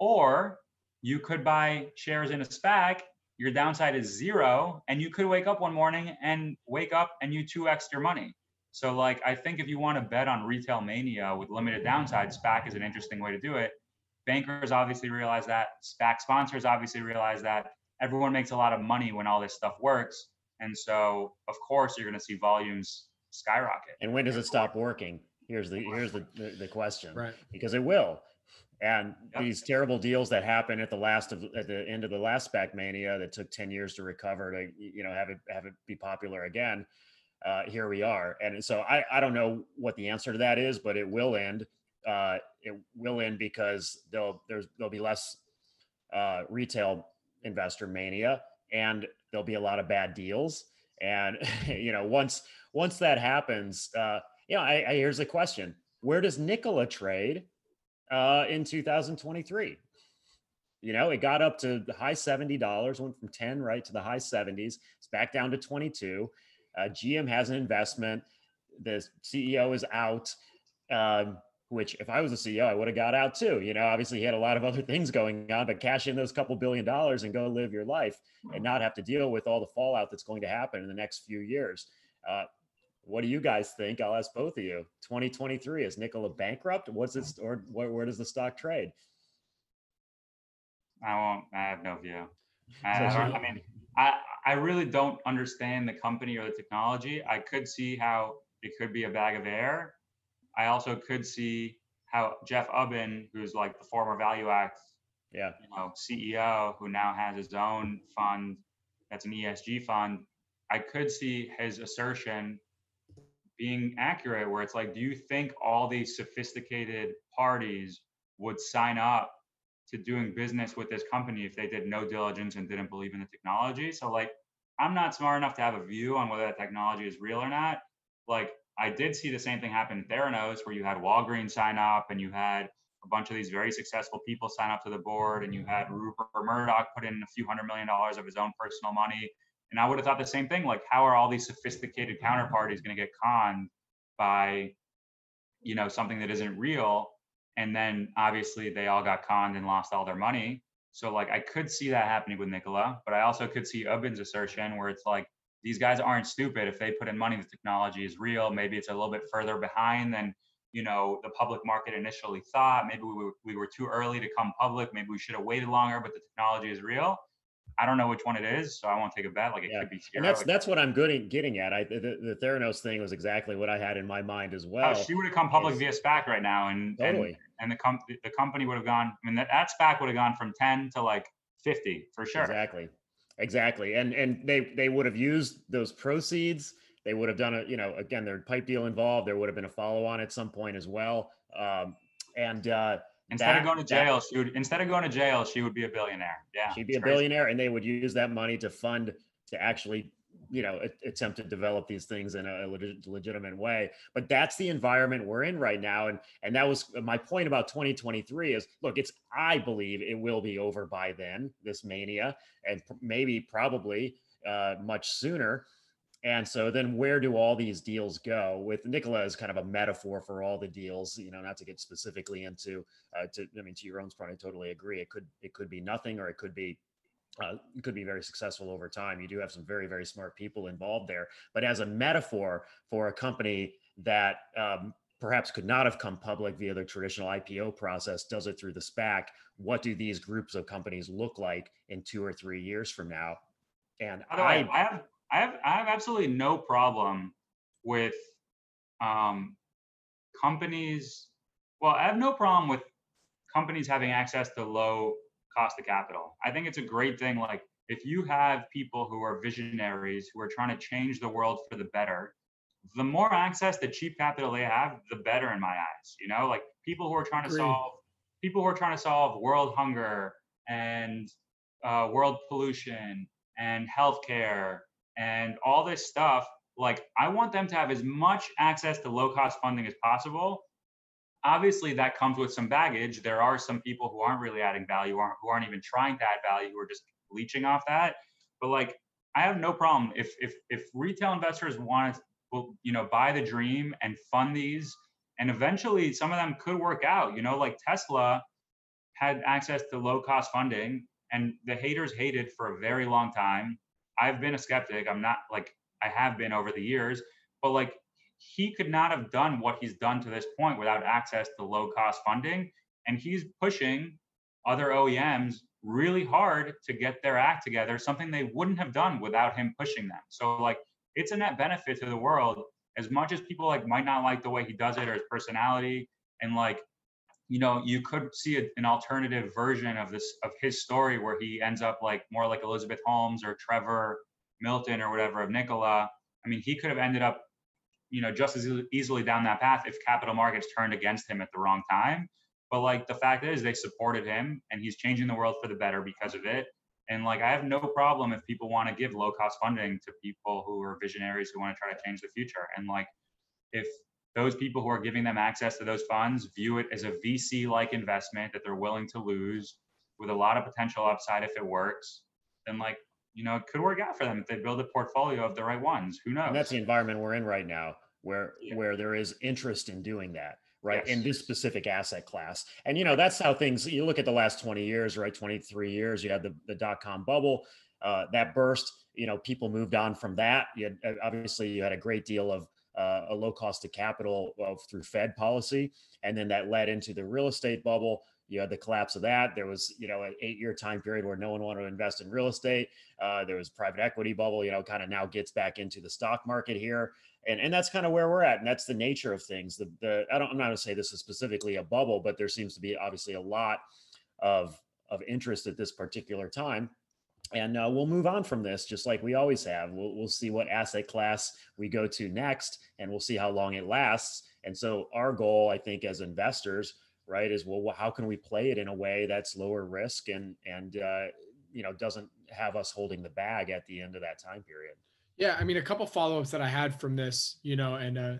Or you could buy shares in a SPAC, your downside is zero, and you could wake up one morning and wake up and you 2x your money. So, like, I think if you want to bet on retail mania with limited downside, SPAC is an interesting way to do it bankers obviously realize that SPAC sponsors obviously realize that everyone makes a lot of money when all this stuff works. And so of course you're going to see volumes skyrocket. And when does it stop working? Here's the here's the the, the question. Right. Because it will. And yep. these terrible deals that happened at the last of at the end of the last SPAC mania that took 10 years to recover to you know have it have it be popular again. Uh, here we are. And so I, I don't know what the answer to that is, but it will end uh, it will end because there'll there's there'll be less uh, retail investor mania and there'll be a lot of bad deals. And you know, once once that happens, uh, you know, I, I here's the question: Where does Nikola trade uh, in 2023? You know, it got up to the high $70, went from 10 right to the high 70s. It's back down to 22. Uh, GM has an investment. The CEO is out. Um, which if I was a CEO, I would have got out too. You know, obviously he had a lot of other things going on, but cash in those couple billion dollars and go live your life and not have to deal with all the fallout that's going to happen in the next few years. Uh, what do you guys think? I'll ask both of you. 2023 is Nikola bankrupt? What's it, or where, where does the stock trade? I won't. I have no view. I, I mean, I I really don't understand the company or the technology. I could see how it could be a bag of air I also could see how Jeff Ubben, who's like the former ValueAct, yeah, you know, CEO, who now has his own fund that's an ESG fund, I could see his assertion being accurate, where it's like, do you think all these sophisticated parties would sign up to doing business with this company if they did no diligence and didn't believe in the technology? So, like, I'm not smart enough to have a view on whether that technology is real or not. Like, I did see the same thing happen in Theranos, where you had Walgreens sign up and you had a bunch of these very successful people sign up to the board, and you had Rupert Murdoch put in a few hundred million dollars of his own personal money. And I would have thought the same thing. Like, how are all these sophisticated counterparties going to get conned by, you know, something that isn't real? And then obviously they all got conned and lost all their money. So like I could see that happening with Nikola, but I also could see Ubben's assertion where it's like these guys aren't stupid. If they put in money, the technology is real. Maybe it's a little bit further behind than you know the public market initially thought. Maybe we were, we were too early to come public. Maybe we should have waited longer, but the technology is real. I don't know which one it is, so I won't take a bet. Like it yeah. could be zero. And that's that's what I'm good at getting at. I the, the Theranos thing was exactly what I had in my mind as oh, well. Oh, she would have come public via SPAC right now, and totally. and, and the com- the company would have gone. I mean, that, that SPAC would have gone from 10 to like 50 for sure. Exactly. Exactly. And and they they would have used those proceeds. They would have done a, you know, again, their pipe deal involved. There would have been a follow on at some point as well. Um, and uh, Instead That- of going to that- jail, she would instead of going to jail, she would be a billionaire. Yeah. she'd be a crazy. billionaire and they would use that money to fund to actually you know attempt to develop these things in a legit, legitimate way but that's the environment we're in right now and and that was my point about 2023 is look it's i believe it will be over by then this mania and maybe probably uh, much sooner and so then where do all these deals go with Nikola as kind of a metaphor for all the deals, you know, not to get specifically into uh, to I mean to Yaron point, I totally agree. It could it could be nothing or it could be uh, it could be very successful over time. You do have some very, very smart people involved there. But as a metaphor for a company that um, perhaps could not have come public via the traditional IPO process, does it through the SPAC, what do these groups of companies look like in two or three years from now? And way, I, I have I have I have absolutely no problem with um, companies. Well, I have no problem with companies having access to low cost of capital. I think it's a great thing. Like if you have people who are visionaries who are trying to change the world for the better, the more access to cheap capital they have, the better in my eyes. You know, like people who are trying to Agreed. solve people who are trying to solve world hunger and uh, world pollution and healthcare and all this stuff. Like, I want them to have as much access to low cost funding as possible. Obviously, that comes with some baggage. There are some people who aren't really adding value, aren't, who aren't even trying to add value, who are just leeching off that. But like, I have no problem if if if retail investors want to, you know, buy the dream and fund these, and eventually some of them could work out. You know, like Tesla had access to low cost funding, and the haters hated for a very long time. I've been a skeptic. I'm not like I have been over the years, but like he could not have done what he's done to this point without access to low cost funding. And he's pushing other OEMs really hard to get their act together, something they wouldn't have done without him pushing them. So like it's a net benefit to the world as much as people like might not like the way he does it or his personality and like you know you could see a, an alternative version of this of his story where he ends up like more like elizabeth holmes or trevor milton or whatever of Nikola. I mean he could have ended up you know just as easily down that path if capital markets turned against him at the wrong time. But like the fact is they supported him and he's changing the world for the better because of it. And like i have no problem if people want to give low cost funding to people who are visionaries who want to try to change the future. And like if those people who are giving them access to those funds view it as a VC like investment that they're willing to lose with a lot of potential upside if it works, then like, you know, it could work out for them if they build a portfolio of the right ones. Who knows? and that's the environment we're in right now where Yeah. where there is interest in doing that right in this specific asset class and you know that's how things you look at the last 20 years right 23 years you had the, the dot-com bubble uh, that burst you know people moved on from that you had obviously you had a great deal of uh, a low cost of capital uh, through fed policy and then that led into the real estate bubble. You had the collapse of that. There was you know an eight year time period where no one wanted to invest in real estate. Uh, there was private equity bubble you know kind of now gets back into the stock market here. And and that's kind of where we're at and that's the nature of things. The the i don't i'm not going to say this is specifically a bubble but there seems to be obviously a lot of of interest at this particular time and uh, we'll move on from this just like we always have we'll, we'll see what asset class we go to next and we'll see how long it lasts and so our goal i think as investors right is well how can we play it in a way that's lower risk and and uh, you know doesn't have us holding the bag at the end of that time period Yeah, I mean, a couple follow-ups that I had from this, you know, and uh,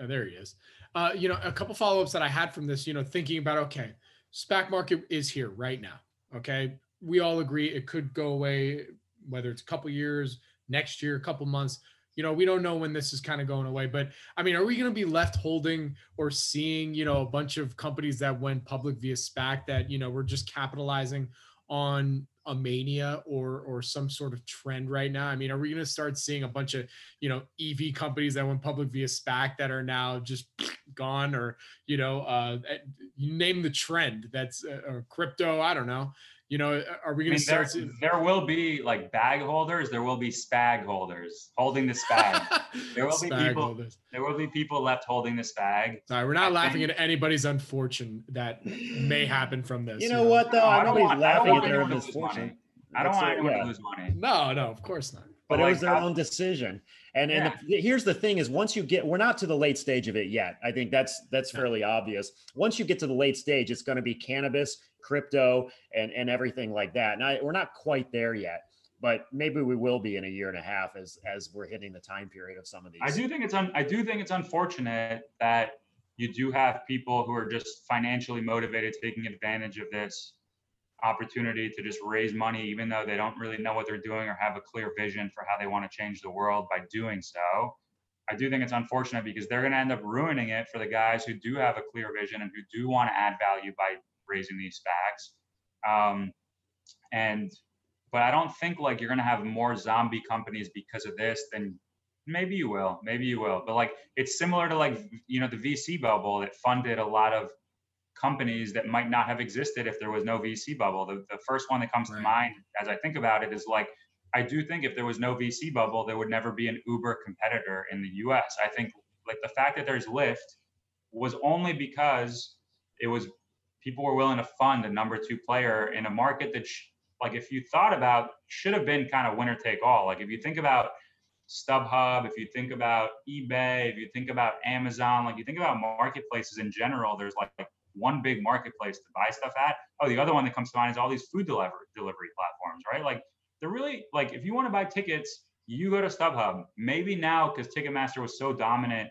oh, there he is. Uh, you know, a couple follow-ups that I had from this, you know, thinking about okay, SPAC market is here right now. Okay, we all agree it could go away, whether it's a couple years, next year, a couple months. You know, we don't know when this is kind of going away, but I mean, are we going to be left holding or seeing, you know, a bunch of companies that went public via SPAC that you know we're just capitalizing on a mania or or some sort of trend right now? I mean, are we going to start seeing a bunch of you know EV companies that went public via SPAC that are now just gone, or you know, uh, you name the trend that's uh, crypto? I don't know. You know, are we I going mean, to there, start? there will be like bag holders. There will be spag holders holding the spag. There will be people- holders. there will be people left holding the spag. Sorry, we're not I laughing think- at anybody's unfortune that may happen from this. you know what though No, I don't nobody's want- laughing at their anyone to lose misfortune money. I don't want anyone yeah. to lose money. No, no, of course not. but it like, was their how- own decision. And and the, here's the thing: is once you get, we're not to the late stage of it yet. I think that's that's fairly obvious. Once you get to the late stage, it's going to be cannabis, crypto, and and everything like that. And I, we're not quite there yet, but maybe we will be in a year and a half as as we're hitting the time period of some of these. I do think it's un, I do think it's unfortunate that you do have people who are just financially motivated, taking advantage of this opportunity to just raise money, even though they don't really know what they're doing or have a clear vision for how they want to change the world by doing so. I do think it's unfortunate because they're going to end up ruining it for the guys who do have a clear vision and who do want to add value by raising these SPACs. Um, and but I don't think like you're going to have more zombie companies because of this than maybe you will maybe you will but like it's similar to like you know the vc bubble that funded a lot of companies that might not have existed if there was no vc bubble the, the first one that comes Right. to mind as i think about it is like i do think if there was no vc bubble there would never be an uber competitor in the us i think like the fact that there's lyft was only because it was people were willing to fund a number two player in a market that sh- like if you thought about should have been kind of winner take all like if you think about StubHub, if you think about eBay, if you think about Amazon, like you think about marketplaces in general, there's like one big marketplace to buy stuff at. Oh, the other one that comes to mind is all these food delivery delivery platforms, right? Like they're really like if you want to buy tickets, you go to StubHub. Maybe now because Ticketmaster was so dominant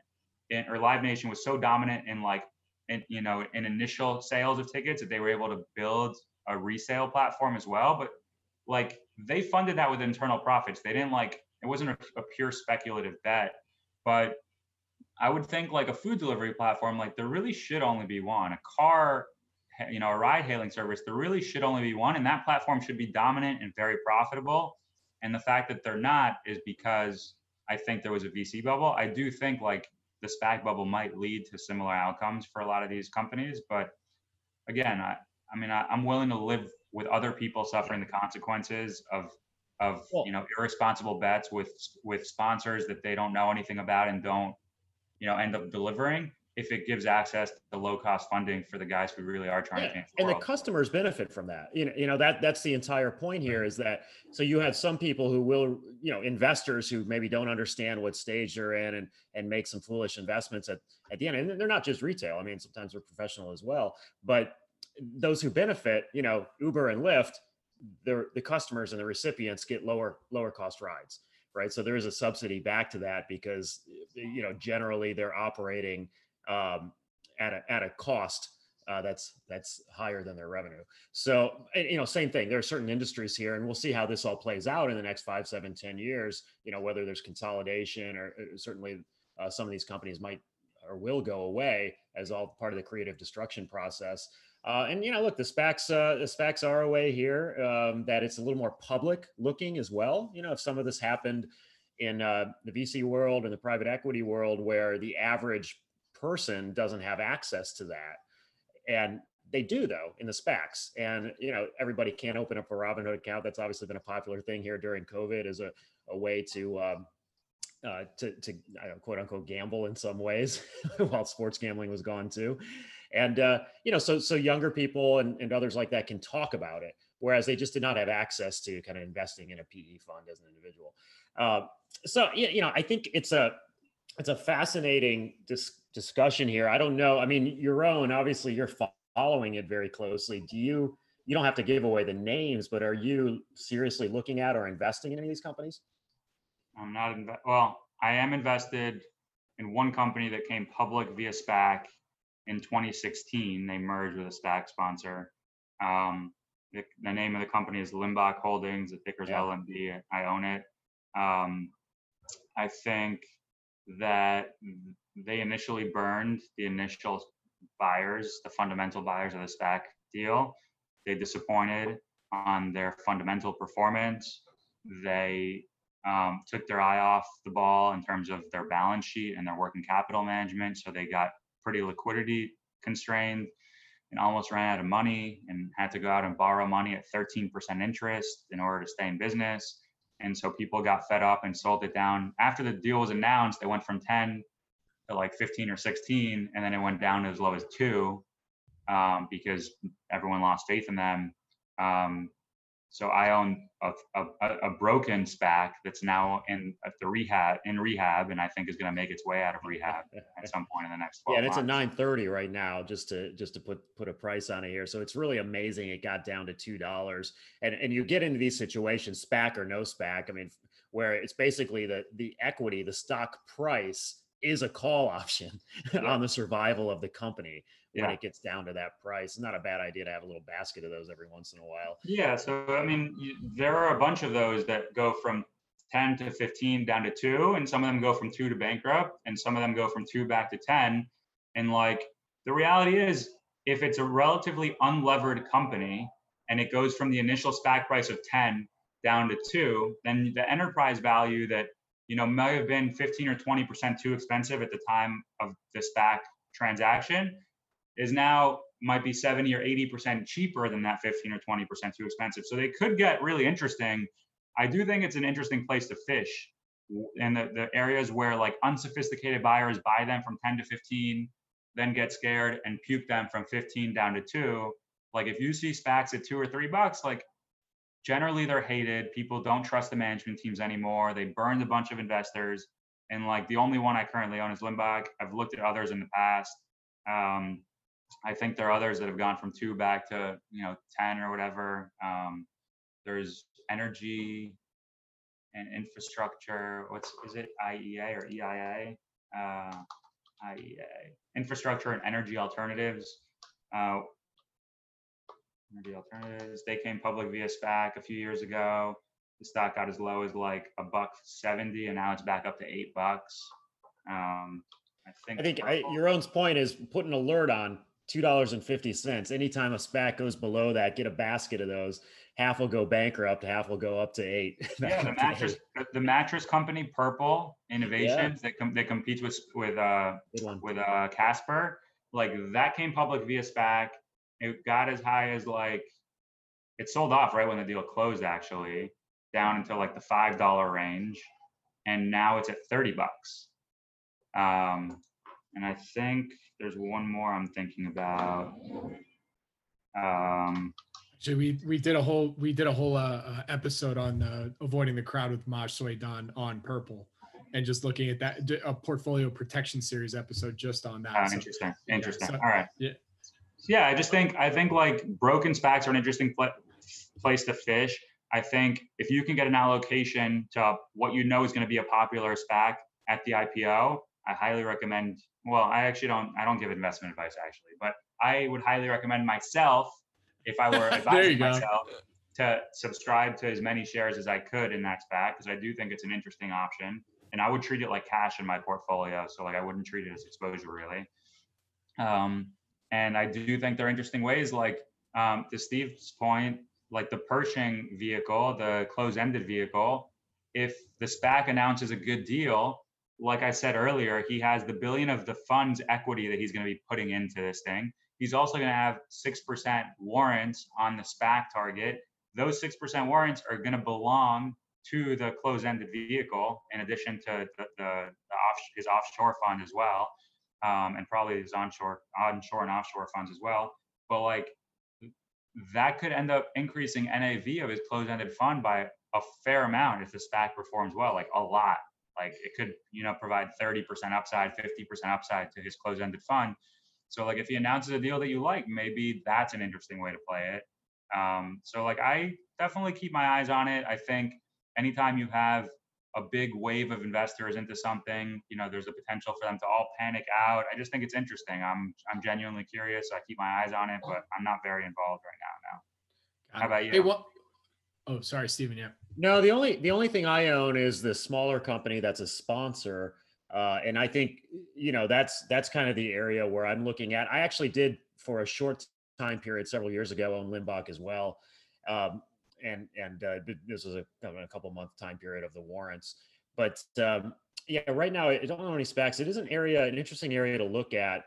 in, or Live Nation was so dominant in like in you know in initial sales of tickets that they were able to build a resale platform as well. But like they funded that with internal profits. They didn't like it wasn't a, a pure speculative bet. But I would think like a food delivery platform, like there really should only be one. A car, you know, a ride hailing service, there really should only be one. And that platform should be dominant and very profitable. And the fact that they're not is because I think there was a VC bubble. I do think like the SPAC bubble might lead to similar outcomes for a lot of these companies. But again, I, I mean, I, I'm willing to live with other people suffering the consequences of of Well- you know irresponsible bets with with sponsors that they don't know anything about and don't you know end up delivering if it gives access to the low cost funding for the guys who really are trying Yeah, to change the and the customers benefit from that. You know you know that that's the entire point here is that so you have some people who will you know investors who maybe don't understand what stage they're in and and make some foolish investments at at the end. And they're not just retail. I mean sometimes they're professional as well. But those who benefit you know uber and lyft the the customers and the recipients get lower lower cost rides right? So there is a subsidy back to that because you know generally they're operating um, at a at a cost uh, that's that's higher than their revenue. So you know, same thing. There are certain industries here, and we'll see how this all plays out in the next five, seven, ten years. You know, whether there's consolidation or uh, certainly uh, some of these companies might or will go away as all part of the creative destruction process. Uh, and you know, look, the SPACs, uh, the SPACs are a way here um, that it's a little more public looking as well. You know, if some of this happened in uh, the VC world and the private equity world, where the average person doesn't have access to that, and they do though in the SPACs. And you know, everybody can't open up a Robinhood account. That's obviously been a popular thing here during COVID as a, a way to um, uh, to, to know, quote unquote gamble in some ways while sports gambling was gone too. And, uh, you know, so, so younger people and, and others like that can talk about it, whereas they just did not have access to kind of investing in a PE fund as an individual. Uh, so, you know, I think it's a, it's a fascinating dis- discussion here. I don't know. I mean, Yaron, obviously you're following it very closely. Do you, you don't have to give away the names, but are you seriously looking at or investing in any of these companies? I'm not inve- well. I am invested in one company that came public via SPAC in 2016. They merged with a SPAC sponsor. Um, the, the name of the company is Limbach Holdings. The ticker's Yeah. LMB. I own it. Um, I think that they initially burned the initial buyers, the fundamental buyers of the SPAC deal. They disappointed on their fundamental performance. They um, took their eye off the ball in terms of their balance sheet and their working capital management. So they got pretty liquidity constrained and almost ran out of money and had to go out and borrow money at 13% interest in order to stay in business. And so people got fed up and sold it down. After the deal was announced, they went from 10 to like 15 or 16, and then it went down to as low as two um, because everyone lost faith in them. Um, So I own a, a, a broken SPAC that's now in at the rehab in rehab, and I think is going to make its way out of rehab at some point in the next 12 Yeah, and it's months. at nine thirty right now, just to just to put put a price on it here. So it's really amazing. It got down to two dollars, and and you get into these situations, SPAC or no SPAC. I mean, where it's basically the the equity, the stock price is a call option Yeah. on the survival of the company when Yeah. it gets down to that price. It's not a bad idea to have a little basket of those every once in a while. Yeah, so I mean, you, there are a bunch of those that go from 10 to 15 down to two, and some of them go from two to bankrupt, and some of them go from two back to 10. And like the reality is, if it's a relatively unlevered company and it goes from the initial SPAC price of 10 down to two, then the enterprise value that you know might have been 15 or 20 percent too expensive at the time of the SPAC transaction is now might be 70 or 80 percent cheaper than that 15 or 20 percent too expensive. So they could get really interesting. I do think it's an interesting place to fish in the, the areas where like unsophisticated buyers buy them from 10 to 15, then get scared and puke them from 15 down to two. Like if you see SPACs at two or three bucks, like generally they're hated. People don't trust the management teams anymore. They burned a bunch of investors. And like the only one I currently own is Limbach. I've looked at others in the past. Um, I think there are others that have gone from two back to you know ten or whatever. Um, there's energy and infrastructure. What's is it IEA or EIA? Uh, IEA infrastructure and energy alternatives. Uh, energy alternatives. They came public via SPAC a few years ago. The stock got as low as like a buck seventy, and now it's back up to eight bucks. Um, I think. I think I, Yaron point is put an alert on two dollars and fifty cents. Anytime a SPAC goes below that, get a basket of those. Half will go bankrupt, half will go up to eight. yeah, the mattress, the- the mattress company Purple Innovations that com- that competes with with uh with uh Casper, like that came public via SPAC. It got as high as like it sold off right when the deal closed actually, down into like the five dollar range, and now it's at thirty bucks. Um, and I think there's one more I'm thinking about. Um, Actually, we we did a whole we did a whole uh, uh, episode on uh, avoiding the crowd with Maj Soidan on Purple, and just looking at that a portfolio protection series episode just on that. Ah, So- interesting. yeah, Interesting. so- All right. yeah. Yeah, I just think I think like broken SPACs are an interesting pla- place to fish. I think if you can get an allocation to what you know is going to be a popular SPAC at the IPO, I highly recommend. Well, I actually don't. I don't give investment advice actually, but I would highly recommend myself if I were advising myself to subscribe to as many shares as I could in that SPAC because I do think it's an interesting option, and I would treat it like cash in my portfolio. So like I wouldn't treat it as exposure really. Um, and I do think there are interesting ways, like um, to Steve's point, like the Pershing vehicle, the close-ended vehicle. If the SPAC announces a good deal, like I said earlier, he has the billion of the fund's equity that he's going to be putting into this thing. He's also going to have six percent warrants on the SPAC target. Those six percent warrants are going to belong to the close-ended vehicle, in addition to the, the, the off, his offshore fund as well um, and probably his onshore, onshore and offshore funds as well. But like that could end up increasing NAV of his closed-ended fund by a fair amount if the SPAC performs well, like a lot. Like it could, you know, provide 30% upside, 50% upside to his closed-ended fund. So like if he announces a deal that you like, maybe that's an interesting way to play it. Um, so like I definitely keep my eyes on it. I think anytime you have a big wave of investors into something, you know, there's a potential for them to all panic out. I just think it's interesting. I'm I'm genuinely curious. I keep my eyes on it, but I'm not very involved right now. Got How about you? Hey, what? Oh, sorry, Steven. Yeah. No, the only the only thing I own is the smaller company that's a sponsor, uh, and I think you know that's that's kind of the area where I'm looking at. I actually did for a short time period several years ago own Limbach as well, um, and and uh, this was a, a couple month time period of the warrants. But um, yeah, right now I don't know any SPACs. It is an area, an interesting area to look at,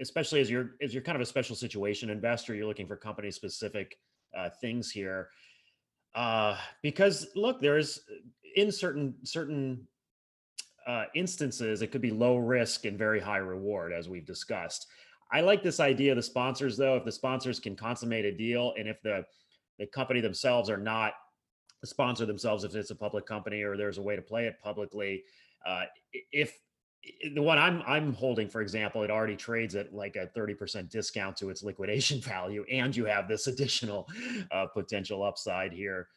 especially as you're as you're kind of a special situation investor. You're looking for company specific uh, things here uh, because look, there's in certain certain uh, instances it could be low risk and very high reward, as we've discussed. I like this idea of the sponsors, though. If the sponsors can consummate a deal, and if the the company themselves are not sponsor themselves if it's a public company or there's a way to play it publicly. Uh, if the one I'm I'm holding, for example, it already trades at like a 30% discount to its liquidation value, and you have this additional uh, potential upside here.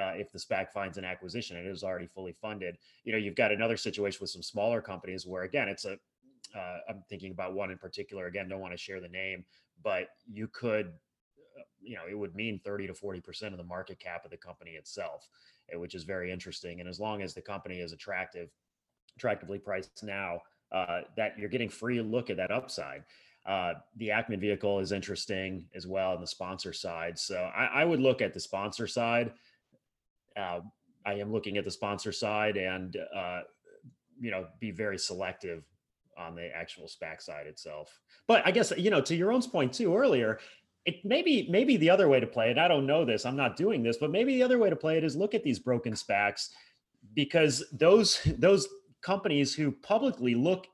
Uh, if the SPAC finds an acquisition, it is already fully funded. You know, you've got another situation with some smaller companies where, again, it's a. am uh, thinking about one in particular. Again, don't want to share the name, but you could, you know, it would mean 30 to 40 percent of the market cap of the company itself, eh, which is very interesting. And as long as the company is attractive attractively priced now, uh, that you're getting free look at that upside. Uh, the Ackman vehicle is interesting as well on the sponsor side. So I, I would look at the sponsor side. Uh, I am looking at the sponsor side and, uh, you know, be very selective on the actual SPAC side itself. But I guess, you know, to Yaron point too earlier, it maybe maybe the other way to play it. I don't know this. I'm not doing this, but maybe the other way to play it is look at these broken SPACs because those those companies who publicly look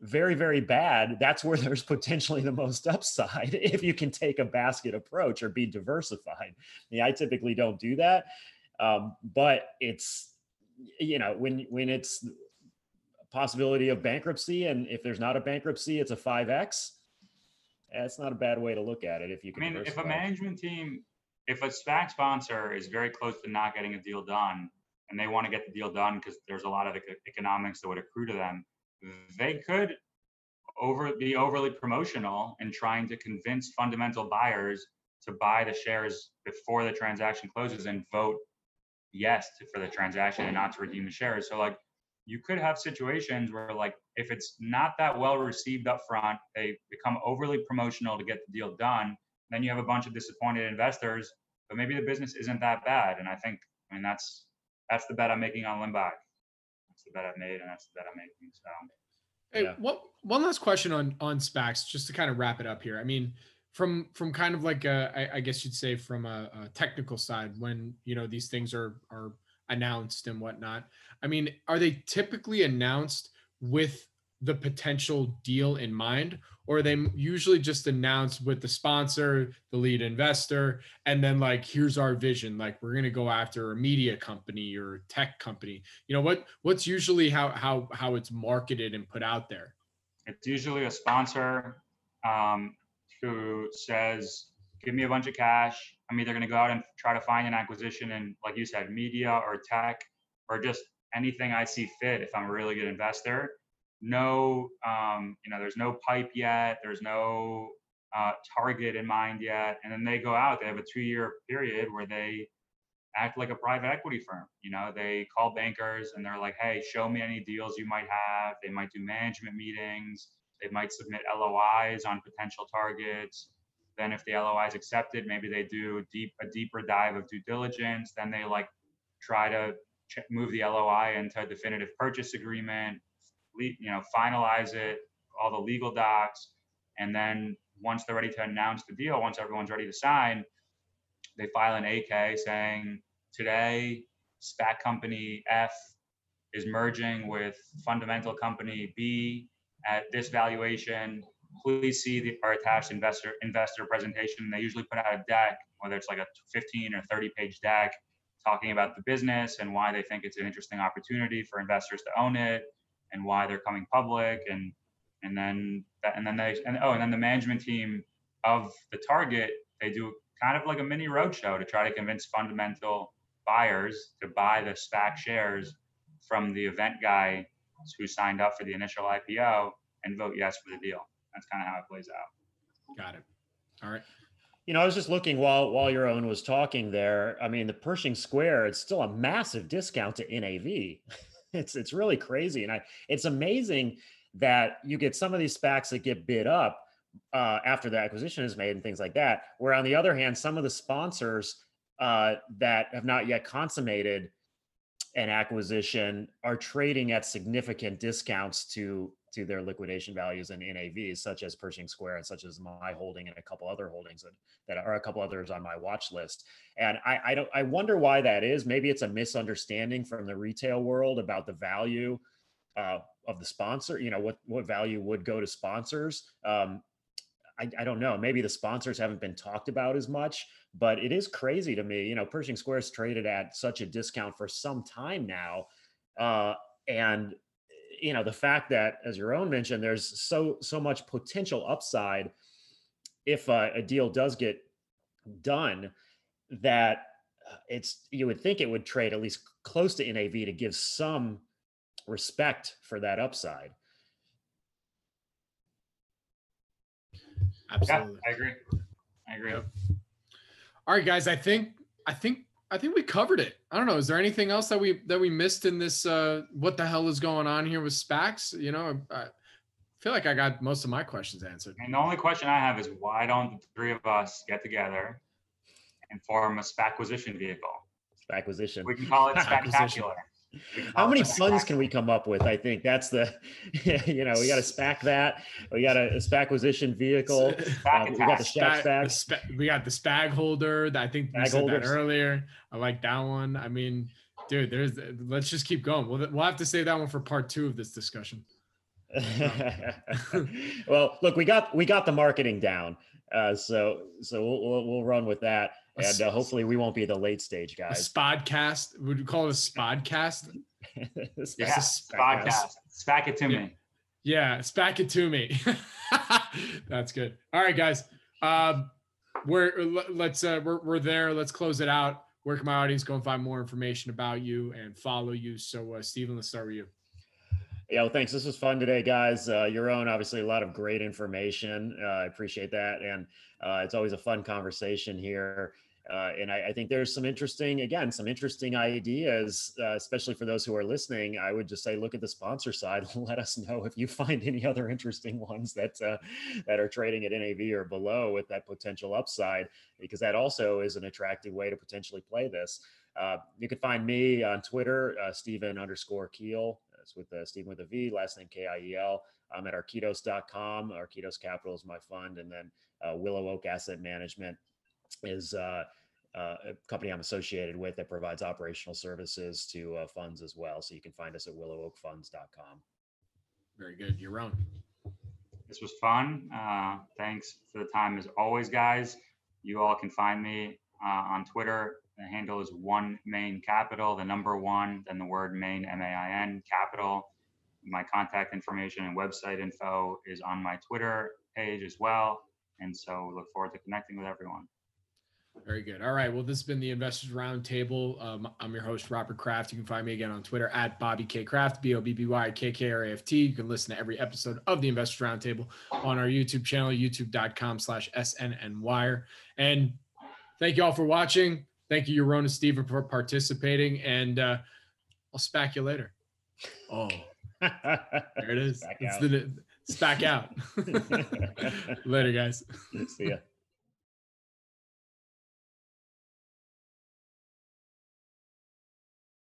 very very bad that's where there's potentially the most upside if you can take a basket approach or be diversified i typically don't do that um, but it's you know when when it's possibility of bankruptcy and if there's not a bankruptcy it's a 5x that's not a bad way to look at it if you can i mean if a management team if a spac sponsor is very close to not getting a deal done and they want to get the deal done because there's a lot of economics that would accrue to them, they could over be overly promotional in trying to convince fundamental buyers to buy the shares before the transaction closes and vote yes to, for the transaction and not to redeem the shares. So like you could have situations where like if it's not that well received up front, they become overly promotional to get the deal done. Then you have a bunch of disappointed investors, but maybe the business isn't that bad. And I think I mean that's that's the bet I'm making on Limbach. That's the bet I've made, and that's the bet I'm making. So, hey, yeah. what one last question on on SPACs, just to kind of wrap it up here. I mean, from from kind of like a, I, I guess you'd say from a, a technical side, when you know these things are are announced and whatnot. I mean, are they typically announced with the potential deal in mind or they usually just announce with the sponsor the lead investor and then like here's our vision like we're to go after a media company or a tech company you know what what's usually how how how it's marketed and put out there it's usually a sponsor um, who says give me a bunch of cash i'm either going to go out and try to find an acquisition in like you said media or tech or just anything i see fit if i'm a really good investor no, um, you know, there's no pipe yet. There's no uh, target in mind yet. And then they go out. They have a two-year period where they act like a private equity firm. You know, they call bankers and they're like, "Hey, show me any deals you might have." They might do management meetings. They might submit LOIs on potential targets. Then, if the LOI is accepted, maybe they do deep a deeper dive of due diligence. Then they like try to move the LOI into a definitive purchase agreement you know, finalize it, all the legal docs, and then once they're ready to announce the deal, once everyone's ready to sign, they file an 8-K saying today SPAC company F is merging with fundamental company B at this valuation. Please see the our attached investor investor presentation. They usually put out a deck, whether it's like a 15 or 30 page deck, talking about the business and why they think it's an interesting opportunity for investors to own it, and why they're coming public and and then that, and then they and oh and then the management team of the target they do kind of like a mini roadshow to try to convince fundamental buyers to buy the SPAC shares from the event guy who signed up for the initial IPO and vote yes for the deal. That's kind of how it plays out. Got it. All right. You know, I was just looking while while Yaron was talking there. I mean, the Pershing Square, it's still a massive discount to NAV. it's it's really crazy, and I it's amazing that you get some of these SPACs that get bid up uh, after the acquisition is made and things like that. Where on the other hand, some of the sponsors uh, that have not yet consummated an acquisition are trading at significant discounts to to their liquidation values and NAVs, such as Pershing Square and such as my holding and a couple other holdings that, that are a couple others on my watch list. And I, I don't I wonder why that is. Maybe it's a misunderstanding from the retail world about the value uh, of the sponsor. You know what what value would go to sponsors. Um, I, I don't know. Maybe the sponsors haven't been talked about as much, but it is crazy to me. You know, Pershing Square Square's traded at such a discount for some time now. Uh, and you know, the fact that, as Yaron mentioned, there's so so much potential upside if uh, a deal does get done that uh, it's you would think it would trade at least close to NAV to give some respect for that upside. Absolutely. Yeah, I agree. I agree. Yep. All right, guys. I think I think I think we covered it. I don't know. Is there anything else that we that we missed in this? Uh, what the hell is going on here with SPACs? You know, I feel like I got most of my questions answered. And the only question I have is why don't the three of us get together and form a SPAC acquisition vehicle? Acquisition. We can call it spectacular. How many funds can we come up with? I think that's the, you know, we got a SPAC that, we got a, a SPAC acquisition vehicle, uh, we got the SPAC, SPAC. we got the SPAG holder. That I think we said holders. that earlier. I like that one. I mean, dude, there's. Let's just keep going. We'll we'll have to save that one for part two of this discussion. well, look, we got we got the marketing down, uh, so so we'll, we'll, we'll run with that and uh, hopefully we won't be the late stage guys. Spodcast? Would you call it a spodcast? yeah, spodcast. Spack it to yeah. me. Yeah, spack it to me. That's good. All right, guys. Um, we're let's uh, we're we're there. Let's close it out. Where can my audience go and find more information about you and follow you? So, uh, Steven, let's start with you. Yeah, well, thanks. This was fun today, guys. Uh, Yaron, obviously, a lot of great information. Uh, I appreciate that, and uh, it's always a fun conversation here. Uh, and I, I, think there's some interesting, again, some interesting ideas, uh, especially for those who are listening. I would just say, look at the sponsor side. Let us know if you find any other interesting ones that uh, that are trading at NAV or below with that potential upside, because that also is an attractive way to potentially play this. Uh, you can find me on Twitter, uh, Steven underscore Kiel. That's with uh, Steven with a V, last name K I E L. I'm at arquitos.com. Arquitos Capital is my fund, and then Willow Oak Asset Management is uh, uh, a company I'm associated with that provides operational services to uh, funds as well. So you can find us at willowoakfunds.com. Very good. Yaron. This was fun. Uh, thanks for the time as always, guys. You all can find me uh, on Twitter. The handle is one main capital, the number one, then the word main, M A I N, capital. My contact information and website info is on my Twitter page as well. And so look forward to connecting with everyone. Very good. All right. Well, this has been the Investors Roundtable. Um, I'm your host, Robert Kraft. You can find me again on Twitter at Bobby K Kraft, B O B B Y K K R A F T. You can listen to every episode of the Investors Roundtable on our YouTube channel, youtube.com slash SNN Wire. And thank you all for watching. Thank you, Yorona Steven, for participating. And uh, I'll spack you later. Oh, there it is. Back it's out. the it's back out. later, guys. See ya.